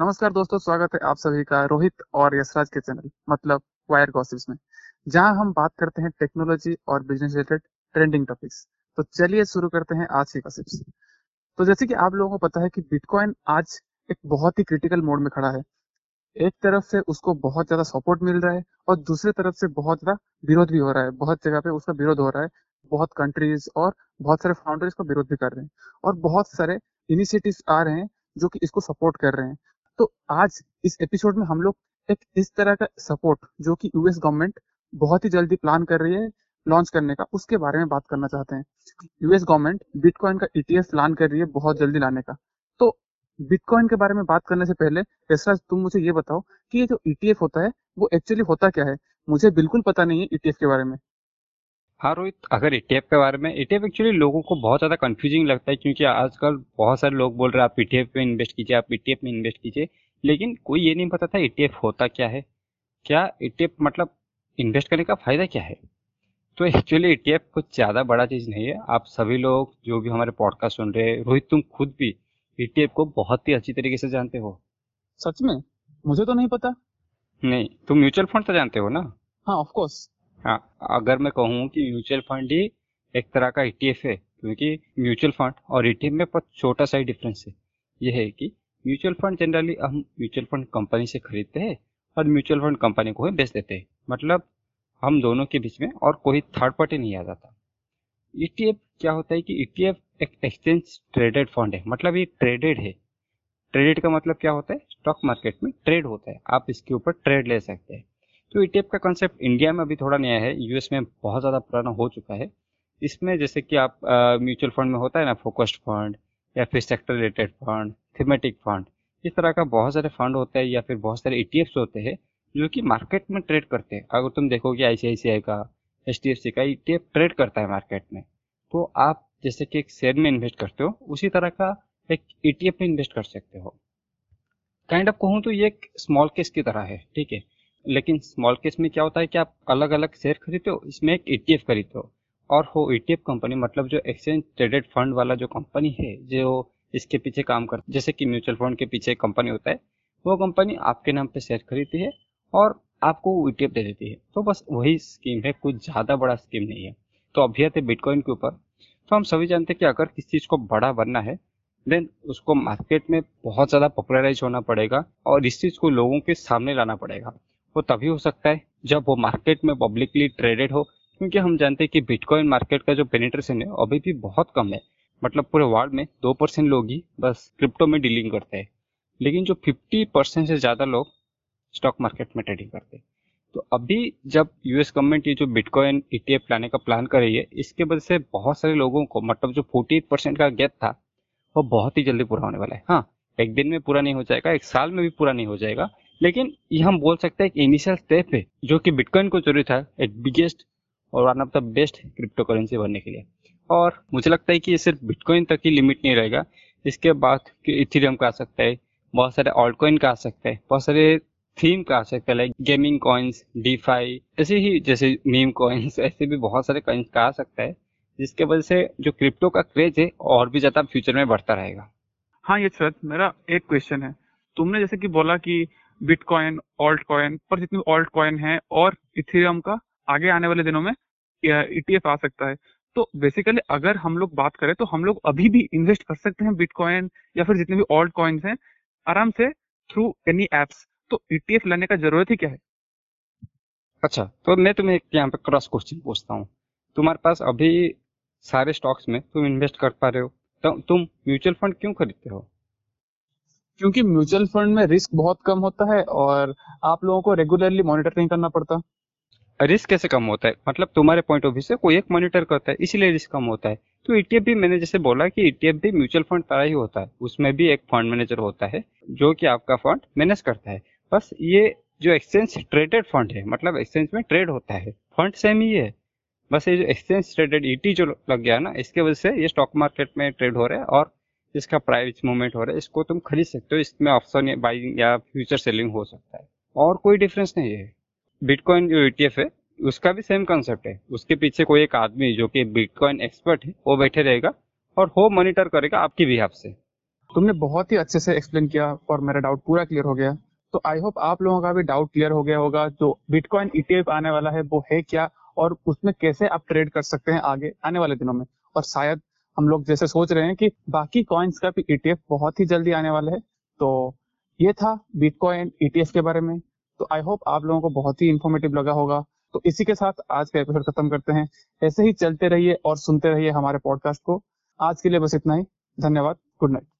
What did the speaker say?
नमस्कार दोस्तों, स्वागत है आप सभी का रोहित और यशराज के चैनल मतलब वायर गॉसिप्स में, जहाँ हम बात करते हैं टेक्नोलॉजी और बिज़नेस रिलेटेड ट्रेंडिंग टॉपिक्स तो चलिए शुरू करते हैं आज की गॉसिप्स तो जैसे कि आप लोगों को पता है कि बिटकॉइन आज एक बहुत ही क्रिटिकल मोड में खड़ा है। एक तरफ़ से उसको बहुत ज़्यादा सपोर्ट मिल रहा है और दूसरी तरफ़ से बहुत ज़्यादा विरोध भी हो रहा है। बहुत जगह पे उसका विरोध हो रहा है। बहुत कंट्रीज़ और बहुत सारे फाउंडर इसका विरोध भी कर रहे हैं और बहुत सारे इनिशिएटिव्स आ रहे हैं जो कि इसको सपोर्ट कर रहे हैं। तो आज इस एपिसोड में हम लोग एक इस तरह का सपोर्ट जो कि यूएस गवर्नमेंट बहुत ही जल्दी प्लान कर रही है लॉन्च करने का, उसके बारे में बात करना चाहते हैं। यूएस गवर्नमेंट बिटकॉइन का ईटीएफ प्लान कर रही है बहुत जल्दी लाने का। तो बिटकॉइन के बारे में बात करने से पहले यशराज तुम मुझे ये बताओ कि ये जो ईटीएफ होता है, वो एक्चुअली होता क्या है? मुझे बिल्कुल पता नहीं है ईटीएफ के बारे में। हाँ रोहित अगर ईटीएफ के बारे में ईटीएफ एक्चुअली लोगों को बहुत ज़्यादा कंफ्यूजिंग लगता है क्योंकि आजकल बहुत सारे लोग बोल रहे हैं आप ईटीएफ में इन्वेस्ट कीजिए आप ईटीएफ में इन्वेस्ट कीजिए लेकिन कोई ये नहीं पता था ईटीएफ होता क्या है। क्या ईटीएफ मतलब इन्वेस्ट करने का फ़ायदा क्या है? तो एक्चुअली ईटीएफ कुछ ज़्यादा बड़ा चीज़ नहीं है। आप सभी लोग जो भी हमारे पॉडकास्ट सुन रहे हैं रोहित तुम खुद भी ईटीएफ को बहुत ही अच्छी तरीके से जानते हो। सच में? मुझे तो नहीं पता। नहीं तुम म्यूचुअल फंड तो जानते हो ना? हाँ ऑफ़ कोर्स हाँ अगर मैं कहूँ कि म्यूचुअल फंड ही एक तरह का ईटीएफ है, क्योंकि म्यूचुअल फंड और ईटीएफ में बहुत छोटा सा ही डिफरेंस है। यह है कि म्यूचुअल फंड जनरली हम म्यूचुअल फंड कंपनी से खरीदते हैं और म्यूचुअल फंड कंपनी को ही बेच देते हैं। मतलब हम दोनों के बीच में और कोई थर्ड पार्टी नहीं आ जाता। ईटीएफ क्या होता है कि ईटीएफ एक एक्सचेंज ट्रेडेड फंड है मतलब ये ट्रेडेड है। ट्रेडेड का मतलब क्या होता है? स्टॉक मार्केट में ट्रेड होता है। आप इसके ऊपर ट्रेड ले सकते हैं। तो ईटीएफ का कॉन्सेप्ट इंडिया में अभी थोड़ा नया है यूएस में बहुत ज़्यादा पुराना हो चुका है। इसमें जैसे कि आप म्यूचुअल फंड में होता है ना फोकस्ड फंड या फिर sector related fund thematic fund इस तरह का बहुत सारे फंड होते हैं या फिर बहुत सारे ई होते हैं जो कि मार्केट में ट्रेड करते हैं। अगर तुम देखोगे आई का एचडीएफसी का ईटीएफ ट्रेड करता है मार्केट में तो आप जैसे कि एक शेयर में इन्वेस्ट करते हो, उसी तरह का एक ई में इन्वेस्ट कर सकते हो। काइंड ऑफ़ कहूँ तो ये एक स्मॉल केस की तरह है, ठीक है? लेकिन स्मॉल केस में क्या होता है कि आप अलग अलग शेयर खरीदते हो, इसमें एक ई खरीदते हो। और हो ई कंपनी मतलब जो एक्सचेंज ट्रेडेड फंड वाला जो कंपनी है, जो इसके पीछे काम करती जैसे कि म्यूचुअल फंड के पीछे कंपनी होता है, वो कंपनी आपके नाम पे शेयर खरीदती है और आपको ईटीएफ दे देती है। तो बस वही स्कीम है, कुछ ज़्यादा बड़ा स्कीम नहीं है। तो अभी आते बिटकॉइन के ऊपर। तो हम सभी जानते हैं कि अगर किसी चीज़ को बड़ा बनना है देन उसको मार्केट में बहुत ज़्यादा पॉपुलराइज होना पड़ेगा और इस चीज़ को लोगों के सामने लाना पड़ेगा। वो तभी हो सकता है जब वो मार्केट में पब्लिकली ट्रेडेड हो, क्योंकि हम जानते हैं कि बिटकॉइन मार्केट का जो पेनिट्रेशन है अभी भी बहुत कम है। मतलब पूरे वर्ल्ड में दो परसेंट लोग ही बस क्रिप्टो में डीलिंग करते हैं। लेकिन जो फिफ्टी परसेंट से ज़्यादा लोग स्टॉक मार्केट में ट्रेडिंग करते हैं। तो अभी जब यूएस गवर्नमेंट ये जो बिटकॉइन ईटीएफ लाने का प्लान कर रही है, इसके वजह से बहुत सारे लोगों को मतलब जो फोर्टी परसेंट का गैप था, वो बहुत ही जल्दी पूरा होने वाला है। हाँ एक दिन में पूरा नहीं हो जाएगा, एक साल में भी पूरा नहीं हो जाएगा लेकिन ये हम बोल सकते हैं कि इनिशियल स्टेप है, जो कि बिटकॉइन को ज़रूरत है एक बिगेस्ट और one of the best cryptocurrency बनने के लिए। और मुझे लगता है कि ये सिर्फ़ बिटकॉइन तक ही लिमिट नहीं रहेगा। इसके बाद इथेरियम का आ सकता है, बहुत सारे ऑल्ट कॉइन का आ सकता है, बहुत सारे थीम का आ सकता है लाइक गेमिंग कॉइन्स डीफाई ऐसे ही जैसे मीम कॉइन्स ऐसे भी बहुत सारे कॉइन्स का आ सकता है, जिसके वजह से जो क्रिप्टो का क्रेज है, और भी ज़्यादा फ्यूचर में बढ़ता रहेगा। हाँ ये मेरा एक क्वेश्चन है। तुमने जैसे कि बोला कि बिटकॉइन ऑल्ट कॉइन पर जितनी ऑल्ट कॉइन है और इथेरियम का आगे आने वाले दिनों में ईटीएफ आ सकता है। तो बेसिकली अगर हम लोग बात करें तो हम लोग अभी भी इन्वेस्ट कर सकते हैं बिटकॉइन या फिर जितने भी ऑल्ट कॉइन्स हैं, आराम से थ्रू एनी एप्स तो ईटीएफ लेने का ज़रूरत ही क्या है? अच्छा तो मैं तुम्हें एक यहाँ पे क्रॉस क्वेश्चन पूछता हूँ। तुम्हारे पास अभी सारे स्टॉक्स में तुम इन्वेस्ट कर पा रहे हो तो तुम म्यूचुअल फंड क्यों खरीदते हो? क्योंकि म्यूचुअल फंड में रिस्क बहुत कम होता है और आप लोगों को रेगुलरली मॉनिटर नहीं करना पड़ता। रिस्क कैसे कम होता है? मतलब तुम्हारे पॉइंट ऑफ़ व्यू से कोई एक मॉनिटर करता है, इसीलिए रिस्क कम होता है। तो ईटीएफ भी मैंने जैसे बोला कि ईटीएफ भी म्यूचुअल फंड तरह ही होता है। उसमें भी एक फंड मैनेजर होता है, जो कि आपका फंड मैनेज करता है। बस ये जो एक्सचेंज ट्रेडेड फंड है मतलब एक्सचेंज में ट्रेड होता है। फंड सेम ही है। बस ये जो एक्सचेंज ट्रेडेड ईटी जो लग गया ना, इसके वजह से ये स्टॉक मार्केट में ट्रेड हो रहा है और इसका प्राइस मूवमेंट हो रहा है, इसको तुम खरीद सकते हो, इसमें ऑप्शन बाइंग या फ्यूचर सेलिंग हो सकता है। और कोई डिफरेंस नहीं है। बिटकॉइन जो ईटीएफ है, उसका भी सेम कंसेप्ट है। उसके पीछे कोई एक आदमी जो कि बिटकॉइन एक्सपर्ट है, वो बैठे रहेगा और वो मॉनिटर करेगा आपकी भी से। तुमने बहुत ही अच्छे से एक्सप्लेन किया और मेरा डाउट पूरा क्लियर हो गया। तो आई होप आप लोगों का भी डाउट क्लियर हो गया होगा, जो बिटकॉइन ईटीएफ आने वाला है, वो है क्या और उसमें कैसे आप ट्रेड कर सकते हैं आगे आने वाले दिनों में। और शायद हम लोग जैसे सोच रहे हैं कि बाकी कॉइन्स का भी ईटीएफ बहुत ही जल्दी आने वाला है। तो ये था बिटकॉइन ईटीएफ के बारे में। तो आई होप आप लोगों को बहुत ही इन्फॉर्मेटिव लगा होगा। तो इसी के साथ आज का एपिसोड खत्म करते हैं। ऐसे ही चलते रहिए और सुनते रहिए हमारे पॉडकास्ट को। आज के लिए बस इतना ही। धन्यवाद। Good night